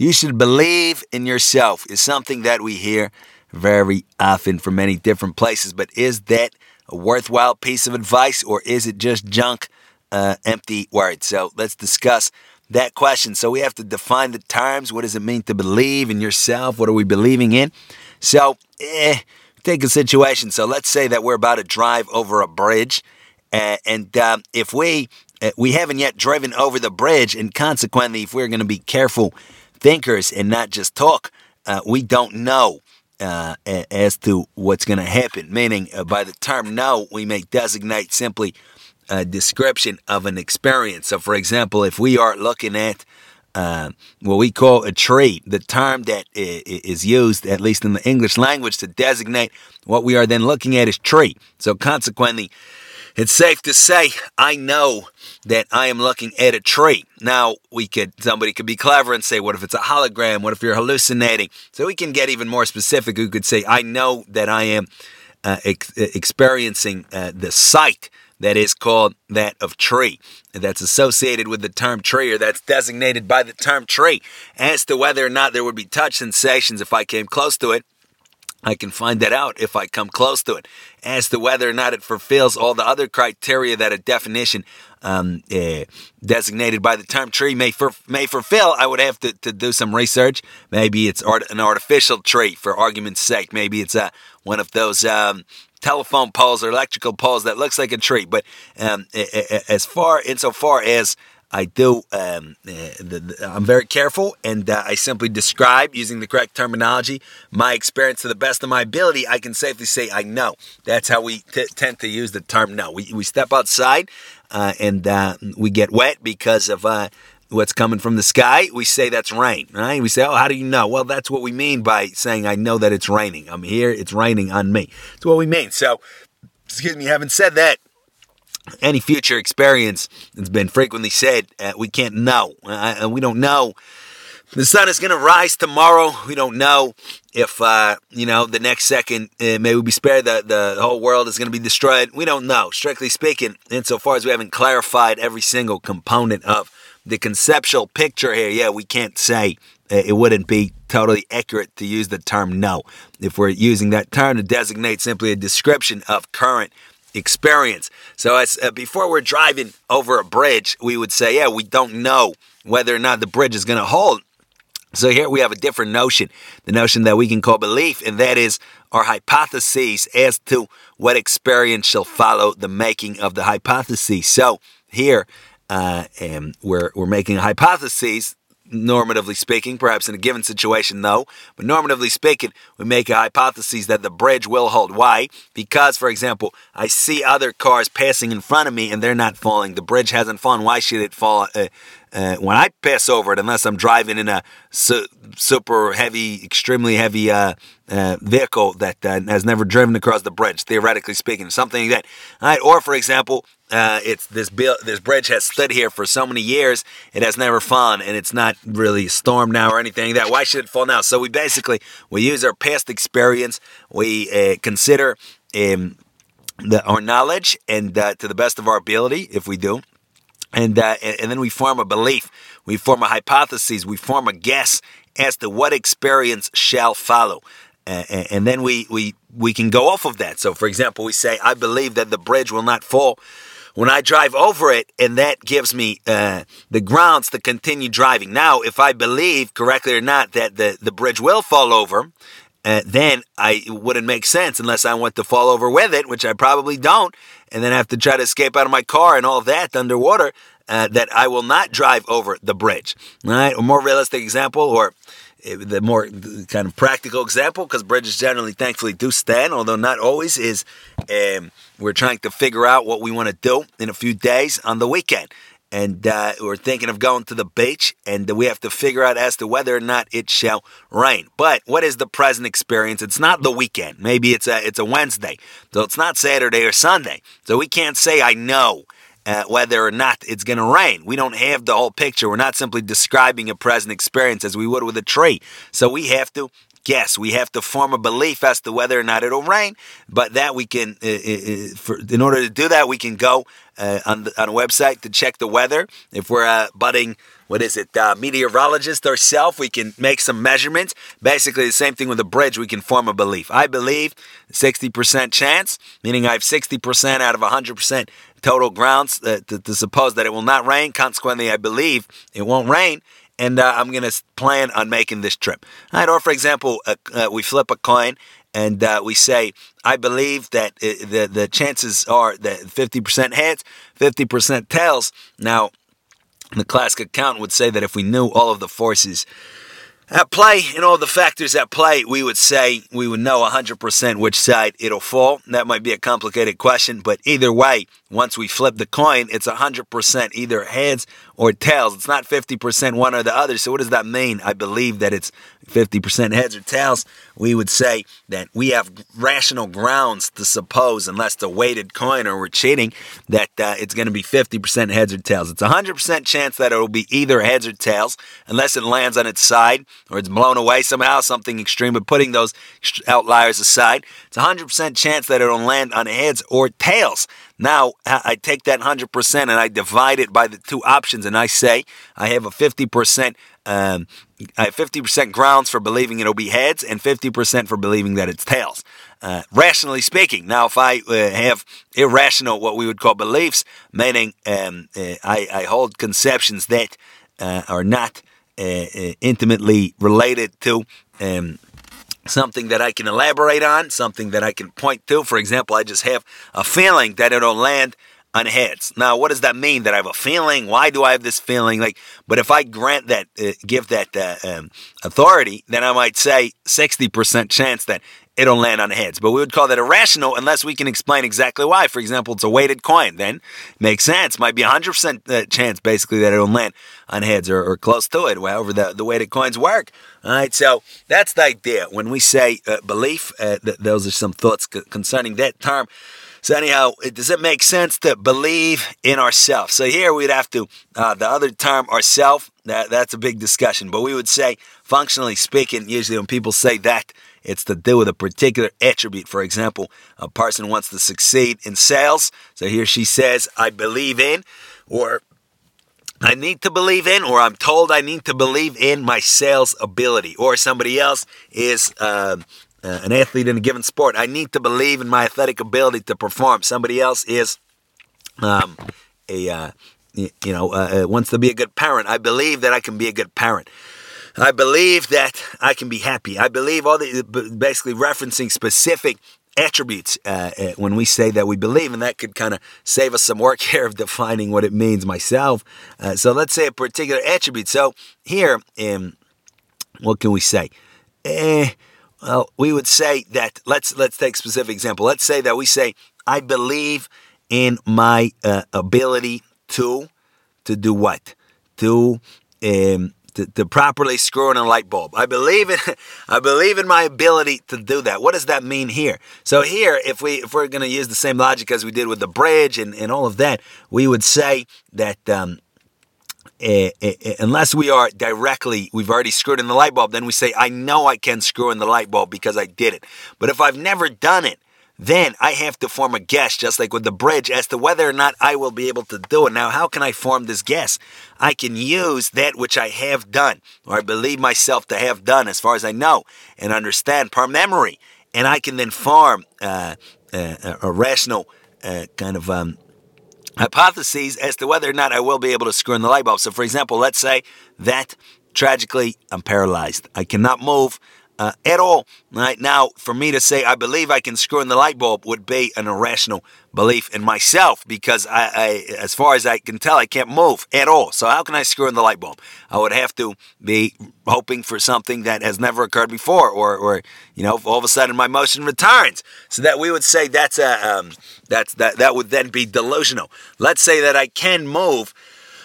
You should believe in yourself is something that we hear very often from many different places. But is that a worthwhile piece of advice or is it just junk, uh, empty words? So let's discuss that question. So we have to define the terms. What does it mean to believe in yourself? What are we believing in? So, eh, take a situation. So let's say that we're about to drive over a bridge, uh, and if we uh, we haven't yet driven over the bridge, and consequently, if we're going to be careful thinkers and not just talk, uh, we don't know. Uh, as to what's going to happen, meaning uh, by the term know, we may designate simply a description of an experience. So, for example, if we are looking at uh, what we call a tree, the term that is used, at least in the English language, to designate what we are then looking at is tree. So consequently, it's safe to say I know that I am looking at a tree. Now we could somebody could be clever and say, what if it's a hologram? What if you're hallucinating? So we can get even more specific. We could say, I know that I am uh, ex- experiencing uh, the sight that is called that of tree, that's associated with the term tree or that's designated by the term tree. As to whether or not there would be touch sensations if I came close to it, I can find that out if I come close to it. As to whether or not it fulfills all the other criteria that a definition um, uh, designated by the term tree may for, may fulfill, I would have to, to do some research. Maybe it's art, an artificial tree, for argument's sake. Maybe it's a, one of those um, telephone poles or electrical poles that looks like a tree. But um, as far insofar as I do, um, uh, the, the, I'm very careful, and uh, I simply describe using the correct terminology my experience to the best of my ability. I can safely say I know. That's how we t- tend to use the term know. We we step outside, uh, and uh, we get wet because of uh, what's coming from the sky, we say that's rain, right? We say, oh, how do you know? Well, that's what we mean by saying, I know that it's raining. I'm here, it's raining on me. That's what we mean. So, excuse me, having said that, any future experience, it's been frequently said, uh, we can't know. Uh, we don't know. The sun is going to rise tomorrow. We don't know if, uh, you know, the next second, uh, may we be spared, the, the whole world is going to be destroyed. We don't know, strictly speaking, insofar as we haven't clarified every single component of the conceptual picture here, yeah, we can't say uh, it wouldn't be totally accurate to use the term know if we're using that term to designate simply a description of current experience. So as uh, before we're driving over a bridge, we would say, yeah, we don't know whether or not the bridge is going to hold. So here we have a different notion, the notion that we can call belief, and that is our hypotheses as to what experience shall follow the making of the hypothesis. So here uh, we're, we're making hypotheses, normatively speaking, perhaps in a given situation, though, but normatively speaking, we make a hypothesis that the bridge will hold. Why? Because, for example, I see other cars passing in front of me and they're not falling. The bridge hasn't fallen. Why should it fall? Uh, uh, when I pass over it, unless I'm driving in a su- super heavy, extremely heavy uh, uh, vehicle that uh, has never driven across the bridge, theoretically speaking, something like that. All right, or for example, uh, it's this this bridge has stood here for so many years, it has never fallen, and it's not really a storm now or anything like that. Why should it fall now? So we basically we use our past experience, we uh, consider. Um, the, our knowledge and to the best of our ability, if we do, and, uh, and then we form a belief, we form a hypothesis, we form a guess as to what experience shall follow. Uh, and then we, we, we can go off of that. So, for example, we say, I believe that the bridge will not fall when I drive over it, and that gives me uh, the grounds to continue driving. Now, if I believe correctly or not that the, the bridge will fall over, uh, then I wouldn't make sense unless I want to fall over with it, which I probably don't, and then I have to try to escape out of my car and all that underwater. Uh, that I will not drive over the bridge. Right? A more realistic example, or uh, the more kind of practical example, because bridges generally, thankfully, do stand, although not always, is um, we're trying to figure out what we want to do in a few days on the weekend and uh, we're thinking of going to the beach, and we have to figure out as to whether or not it shall rain. But what is the present experience? It's not the weekend. Maybe it's a it's a Wednesday, so it's not Saturday or Sunday. So we can't say I know uh, whether or not it's going to rain. We don't have the whole picture. We're not simply describing a present experience as we would with a tree. So we have to guess. We have to form a belief as to whether or not it'll rain. But that we can, uh, uh, for, in order to do that, we can go uh, on, the, on a website to check the weather. If we're uh, budding, what is it, uh, meteorologist ourselves, we can make some measurements. Basically, the same thing with a bridge. We can form a belief. I believe 60% chance, meaning I have 60% out of 100% total grounds uh, to, to suppose that it will not rain. Consequently, I believe it won't rain and uh, I'm going to plan on making this trip. All right, or for example, uh, uh, we flip a coin and uh, we say, I believe that uh, the, the chances are that 50% heads, 50% tails. Now, the classic accountant would say that if we knew all of the forces at play and all the factors at play, we would say we would know 100% which side it'll fall. That might be a complicated question, but either way, once we flip the coin, it's 100% either heads or tails. It's not 50% one or the other. So, what does that mean? I believe that it's 50% heads or tails. We would say that we have rational grounds to suppose, unless the weighted coin or we're cheating, that uh, it's going to be 50% heads or tails. It's 100% chance that it'll be either heads or tails, unless it lands on its side or it's blown away somehow, something extreme. But putting those outliers aside, it's 100% chance that it'll land on heads or tails. Now I take that 100% and I divide it by the two options, and I say I have a 50%. Um, I have 50% grounds for believing it'll be heads and 50% for believing that it's tails. Uh, rationally speaking, now if I uh, have irrational, what we would call beliefs, meaning um, uh, I, I, hold conceptions that uh, are not uh, uh, intimately related to um, something that I can elaborate on, something that I can point to. For example, I just have a feeling that it'll land on heads. Now, what does that mean? That I have a feeling? Why do I have this feeling? Like, but if I grant that, uh, give that uh, um, authority, then I might say 60% chance that it'll land on heads. But we would call that irrational unless we can explain exactly why. For example, it's a weighted coin. Then makes sense. Might be 100% uh, chance basically that it'll land on heads or, or close to it, however the, the weighted coins work. All right, so that's the idea. When we say uh, belief, uh, th- those are some thoughts c- concerning that term. So anyhow, does it make sense to believe in ourselves? So here we'd have to uh, the other term ourself. That that's a big discussion, but we would say, functionally speaking, usually when people say that, it's to do with a particular attribute. For example, a person wants to succeed in sales, so here she says, "I believe in," or I need to believe in, or I'm told I need to believe in my sales ability, or somebody else is. Uh, uh, an athlete in a given sport. I need to believe in my athletic ability to perform. Somebody else is um, a uh, you know uh, uh, wants to be a good parent. I believe that I can be a good parent. I believe that I can be happy. I believe all the basically referencing specific attributes uh, uh, when we say that we believe, and that could kind of save us some work here of defining what it means myself. Uh, so let's say a particular attribute. So here, um, what can we say? Eh, well, we would say that let's let's take specific example. Let's say that we say I believe in my uh, ability to to do what to, um, to to properly screw in a light bulb. I believe in I believe in my ability to do that. What does that mean here? So here, if we if we're going to use the same logic as we did with the bridge and, and all of that, we would say that. Um, uh, uh, unless we are directly, we've already screwed in the light bulb, then we say, I know I can screw in the light bulb because I did it. But if I've never done it, then I have to form a guess, just like with the bridge, as to whether or not I will be able to do it. Now, how can I form this guess? I can use that which I have done, or I believe myself to have done, as far as I know and understand per memory. And I can then form uh, uh, a rational uh, kind of um, hypotheses as to whether or not I will be able to screw in the light bulb. So, for example, let's say that tragically I'm paralyzed. I cannot move uh, at all. Right now, for me to say I believe I can screw in the light bulb would be an irrational belief in myself because I, I, as far as I can tell, I can't move at all. So how can I screw in the light bulb? I would have to be hoping for something that has never occurred before, or, or you know, all of a sudden my motion returns. So that we would say that's a um, that's that that would then be delusional. Let's say that I can move,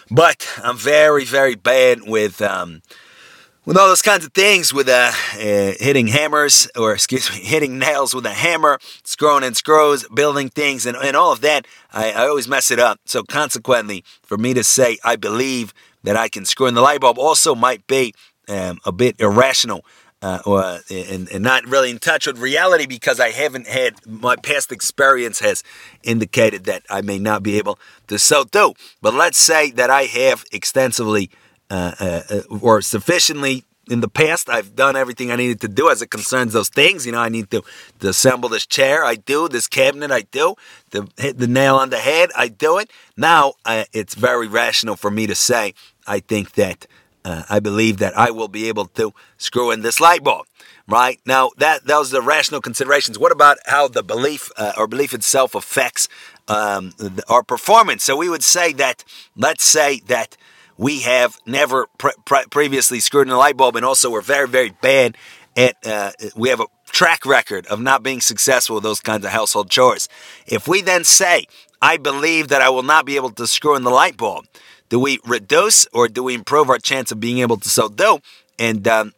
but I'm very very bad with. Um, with all those kinds of things with uh, uh, hitting hammers or excuse me hitting nails with a hammer screwing in screws building things and, and all of that I, I always mess it up so consequently for me to say i believe that i can screw in the light bulb also might be um, a bit irrational uh, or and, and not really in touch with reality because I haven't had my past experience has indicated that I may not be able to so do. But let's say that I have extensively uh, uh, uh, or sufficiently in the past i've done everything i needed to do as it concerns those things. You know i need to, to assemble this chair. I do this cabinet i do. To hit the nail on the head i do it. Now uh, it's very rational for me to say i think that uh, i believe that i will be able to screw in this light bulb right? Now that those are rational considerations. What about how the belief uh, or belief itself affects um, our performance? So we would say that let's say that we have never pre- pre- previously screwed in a light bulb, and also we're very, very bad at. Uh, we have a track record of not being successful with those kinds of household chores. If we then say, "I believe that I will not be able to screw in the light bulb," do we reduce or do we improve our chance of being able to so do? And um,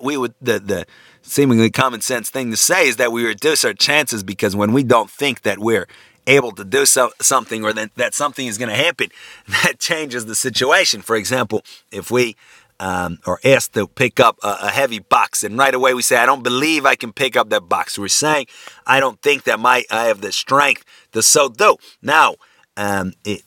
we would the the seemingly common sense thing to say is that we reduce our chances because when we don't think that we're able to do so, something or that, that something is going to happen, that changes the situation. For example, if we um, are asked to pick up a, a, heavy box, and right away we say, "I don't believe I can pick up that box." We're saying, "I don't think that my I have the strength to so do." Now, um, it,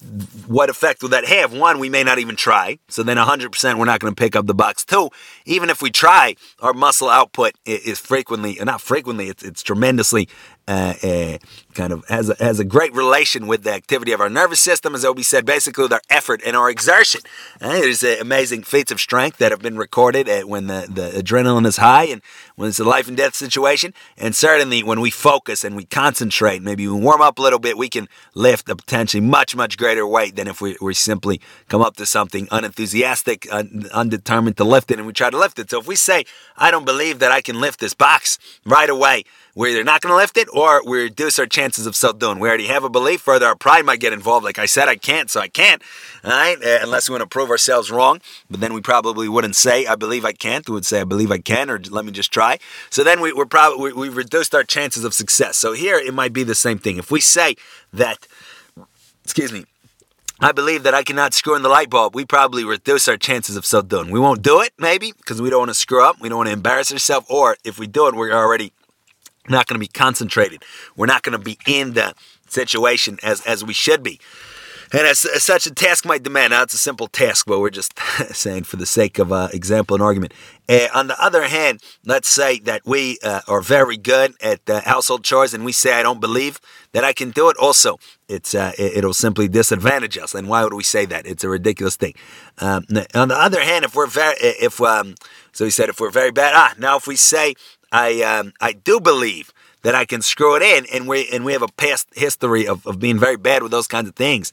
what effect will that have? One, we may not even try. So then 100% we're not going to pick up the box. Two, even if we try, our muscle output is frequently, not frequently, it's, it's tremendously uh, uh, kind of has a, has a great relation with the activity of our nervous system, as Obi said, basically with our effort and our exertion. Uh, there's uh, amazing feats of strength that have been recorded uh, when the, the adrenaline is high and when it's a life and death situation. And certainly when we focus and we concentrate, maybe we warm up a little bit, we can lift a potentially much, much greater weight than if we, we simply come up to something unenthusiastic, un, undetermined to lift it, and we try to lift it. So if we say, I don't believe that I can lift this box right away, we're either not going to lift it or we reduce our chances of so doing. We already have a belief. Further, our pride might get involved. Like I said, I can't, so I can't. All right, uh, unless we want to prove ourselves wrong. But then we probably wouldn't say, "I believe I can't." We would say, "I believe I can," or "Let me just try." So then we, we're probably we, we reduced our chances of success. So here it might be the same thing. If we say that, excuse me, I believe that I cannot screw in the light bulb. We probably reduce our chances of so doing. We won't do it, maybe, because we don't want to screw up. We don't want to embarrass ourselves. Or if we do it, we're already not going to be concentrated. We're not going to be in the situation as, as we should be. And as, as, such a task might demand, now it's a simple task, but we're just saying for the sake of uh, example and argument. Uh, on the other hand, let's say that we uh, are very good at household chores, and we say, "I don't believe that I can do it." Also, it's uh, it, will simply disadvantage us. And why would we say that? It's a ridiculous thing. Um, on the other hand, if we're very, if um, so, he said, if we're very bad, ah, now if we say I um, I do believe that I can screw it in, and we and we have a past history of, of being very bad with those kinds of things.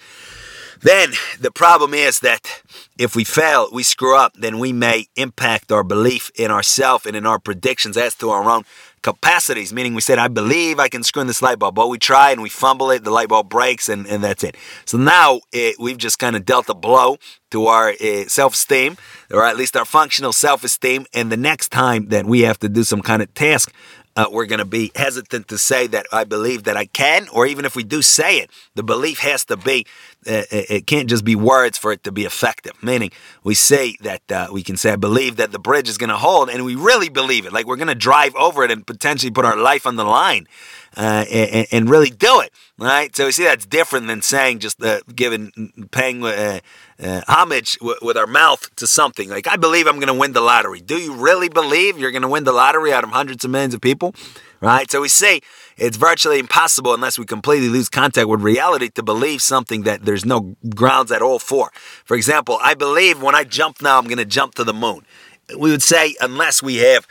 Then the problem is that if we fail, we screw up, then we may impact our belief in ourselves and in our predictions as to our own capacities. Meaning, we said, I believe I can screw in this light bulb, but we try and we fumble it, the light bulb breaks, and, and that's it. So now it, we've just kind of dealt a blow to our uh, self esteem, or at least our functional self esteem. And the next time that we have to do some kind of task, uh, we're going to be hesitant to say that I believe that I can, or even if we do say it, the belief has to be, uh, it can't just be words for it to be effective. Meaning, we say that uh, we can say, I believe that the bridge is going to hold, and we really believe it. Like we're going to drive over it and potentially put our life on the line uh, and, and, really do it. Right? So we see that's different than saying just uh, giving, paying uh, uh, homage w- with our mouth to something. Like, I believe I'm going to win the lottery. Do you really believe you're going to win the lottery out of hundreds of millions of people? Right? So we see it's virtually impossible unless we completely lose contact with reality to believe something that there's no grounds at all for. For example, I believe when I jump now, I'm going to jump to the moon. We would say, unless we have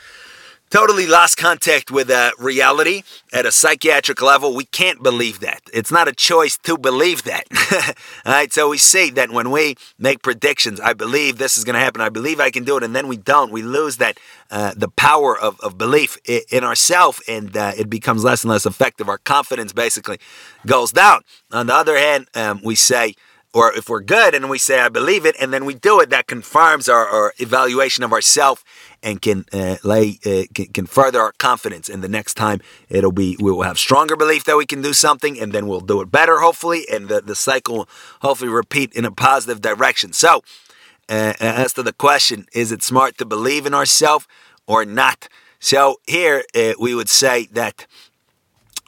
totally lost contact with uh, reality at a psychiatric level. We can't believe that. It's not a choice to believe that. All right, so we see that when we make predictions, I believe this is going to happen, I believe I can do it, and then we don't, we lose that uh, the power of, of belief in ourselves, and uh, it becomes less and less effective. Our confidence basically goes down. On the other hand, um, we say, or if we're good and we say I believe it, and then we do it, that confirms our, our evaluation of ourself and can uh, lay uh, can, can, further our confidence. And the next time it'll be we will have stronger belief that we can do something, and then we'll do it better, hopefully, and the, the cycle will hopefully repeat in a positive direction. So, uh, as to the question, is it smart to believe in ourselves or not? So here uh, we would say that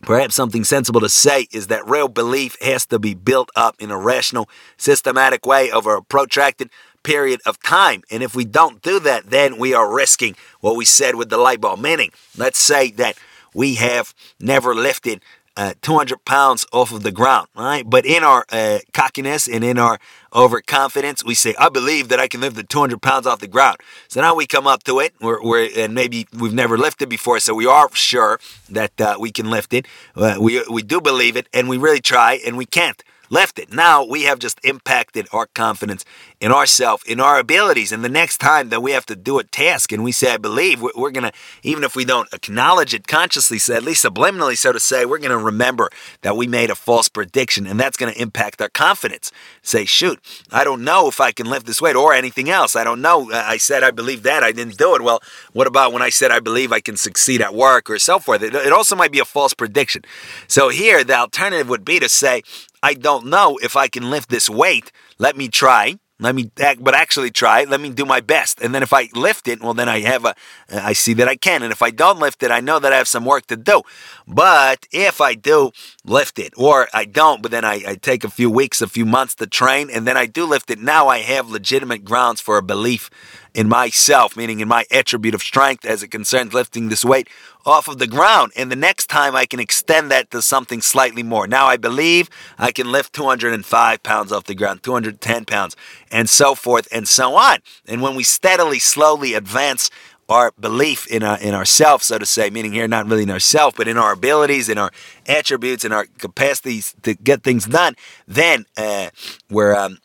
Perhaps something sensible to say is that real belief has to be built up in a rational, systematic way over a protracted period of time. And if we don't do that, then we are risking what we said with the light bulb. Meaning, let's say that we have never lifted uh, 200 pounds off of the ground, right? But in our uh, cockiness and in our overconfidence, we say, I believe that I can lift the 200 pounds off the ground. So now we come up to it, we're, we're and maybe we've never lifted before, so we are sure that uh, we can lift it. We, we do believe it, and we really try, and we can't lift it. Now we have just impacted our confidence in ourselves, in our abilities. And the next time that we have to do a task and we say, I believe, we're going to, even if we don't acknowledge it consciously, so at least subliminally, so to say, we're going to remember that we made a false prediction and that's going to impact our confidence. Say, shoot, I don't know if I can lift this weight or anything else. I don't know. I said I believe that. I didn't do it. Well, what about when I said I believe I can succeed at work or so forth? It also might be a false prediction. So here, the alternative would be to say, I don't know if I can lift this weight. Let me try. Let me, but actually try. Let me do my best. And then if I lift it, well, then I have a, I see that I can. And if I don't lift it, I know that I have some work to do. But if I do lift it, or I don't, but then I, I take a few weeks, a few months to train, and then I do lift it, now I have legitimate grounds for a belief in myself, meaning in my attribute of strength as it concerns lifting this weight off of the ground. And the next time I can extend that to something slightly more. Now I believe I can lift 205 pounds off the ground, 210 pounds, and so forth and so on. And when we steadily, slowly advance our belief in our, in ourselves, so to say, meaning here not really in ourselves, but in our abilities, in our attributes, in our capacities to get things done, then uh, we're um,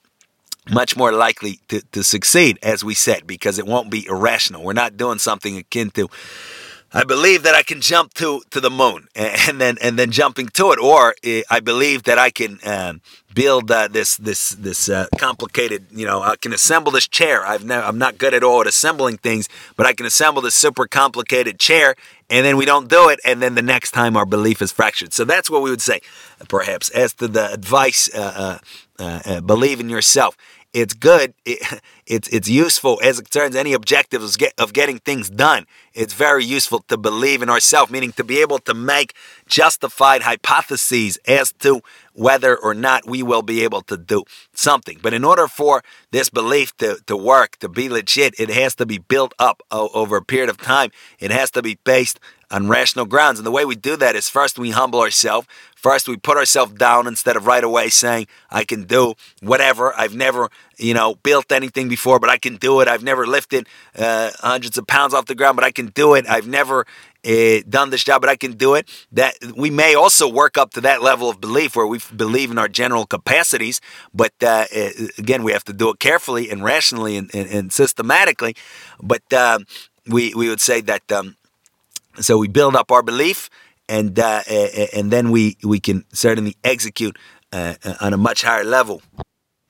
much more likely to, to succeed, as we said, because it won't be irrational. We're not doing something akin to I believe that I can jump to, to the moon and then and then jumping to it, or eh, I believe that I can um, build uh, this this this uh, complicated. You know, I can assemble this chair. I've never, I'm not good at all at assembling things, but I can assemble this super complicated chair, and then we don't do it, and then the next time our belief is fractured. So that's what we would say, perhaps, as to the advice. Uh, uh, uh believe in yourself it's good. It, it's it's useful as it concerns any objectives of getting things done. It's very useful to believe in ourselves, meaning to be able to make justified hypotheses as to whether or not we will be able to do something. But in order for this belief to, to work, to be legit, it has to be built up over a period of time. It has to be based on rational grounds. And the way we do that is first we humble ourselves. First we put ourselves down instead of right away saying, I can do whatever. I've never, you know, built anything before, but I can do it. I've never lifted uh, hundreds of pounds off the ground, but I can do it. I've never uh, done this job, but I can do it. That we may also work up to that level of belief where we believe in our general capacities, but uh, uh, again, we have to do it carefully and rationally and, and, and systematically. But um, we we would say that um, so we build up our belief, and uh, and then we we can certainly execute uh, on a much higher level.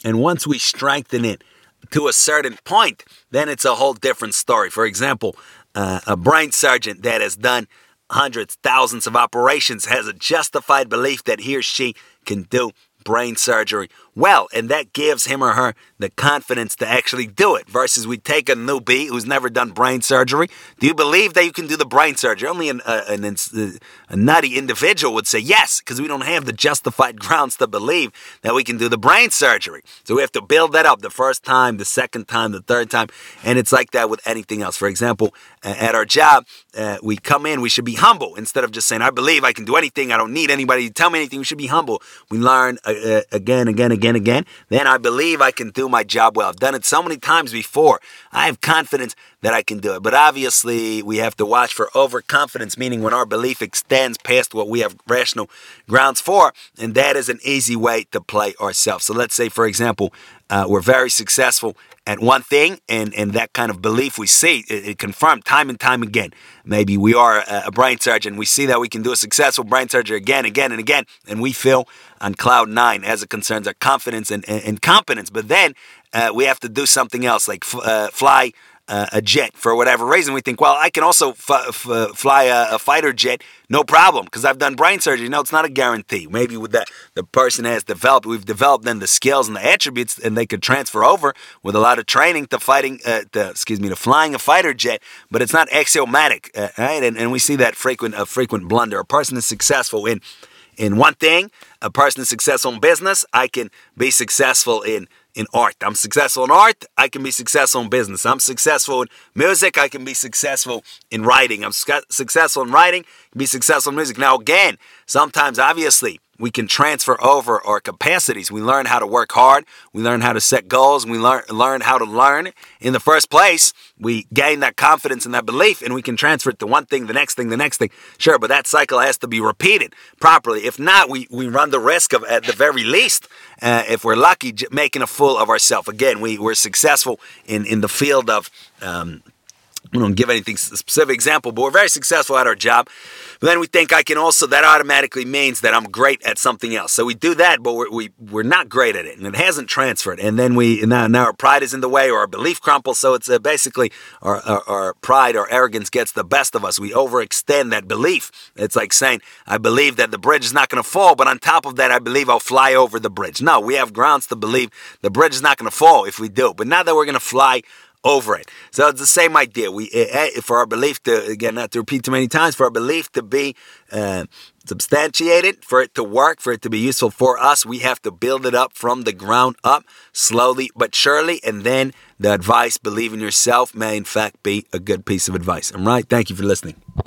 And once we strengthen it to a certain point, then it's a whole different story. For example, uh, a brain surgeon that has done hundreds, thousands of operations has a justified belief that he or she can do brain surgery well, and that gives him or her the confidence to actually do it. Versus we take a newbie who's never done brain surgery. Do you believe that you can do the brain surgery? Only an, uh, an, uh, a nutty individual would say yes, because we don't have the justified grounds to believe that we can do the brain surgery. So we have to build that up the first time, the second time, the third time, and it's like that with anything else. For example, uh, at our job, uh, we come in, we should be humble instead of just saying, "I believe I can do anything. I don't need anybody to tell me anything." We should be humble. We learn uh, uh, again, again, again again, again, then I believe I can do my job well. I've done it so many times before. I have confidence that I can do it. But obviously, we have to watch for overconfidence, meaning when our belief extends past what we have rational grounds for. And that is an easy way to play ourselves. So let's say, for example, uh, we're very successful at one thing, and, and that kind of belief we see it, it confirmed time and time again. Maybe we are a, a brain surgeon, we see that we can do a successful brain surgery again, again, and again, and we feel on cloud nine as it concerns our confidence and, and, and competence. But then uh, we have to do something else, like f- uh, fly uh, a jet for whatever reason. We think, well, I can also f- f- fly a, a, fighter jet, no problem, because I've done brain surgery. No, it's not a guarantee. Maybe with that, the person has developed, we've developed then the skills and the attributes, and they could transfer over with a lot of training to fighting, uh, to, excuse me, to flying a fighter jet. But it's not axiomatic, uh, right? And, and we see that frequent, a frequent blunder. A person is successful in in one thing. A person is successful in business. I can be successful in in art. I'm successful in art. I can be successful in business. I'm successful in music. I can be successful in writing. I'm su- successful in writing. Be successful in music. Now, again, sometimes obviously we can transfer over our capacities. We learn how to work hard. We learn how to set goals. We learn learn how to learn. In the first place, we gain that confidence and that belief, and we can transfer it to one thing, the next thing, the next thing. Sure, but that cycle has to be repeated properly. If not, we, we run the risk of, at the very least, uh, if we're lucky, making a fool of ourselves. Again, we, we're successful in, in the field of. Um, we don't give anything specific example, but we're very successful at our job. But then we think I can also, that automatically means that I'm great at something else. So we do that, but we're, we, we're not great at it and it hasn't transferred. And then we, now, now our pride is in the way or our belief crumples. So it's uh, basically our, our, our pride or arrogance gets the best of us. We overextend that belief. It's like saying, I believe that the bridge is not going to fall, but on top of that, I believe I'll fly over the bridge. No, we have grounds to believe the bridge is not going to fall if we do. But now that we're going to fly over it. So it's the same idea. We eh, eh, for our belief to again not to repeat too many times for our belief to be uh, substantiated, for it to work, for it to be useful for us, we have to build it up from the ground up, slowly but surely, and then the advice, believe in yourself, may in fact be a good piece of advice. I'm right. Thank you for listening.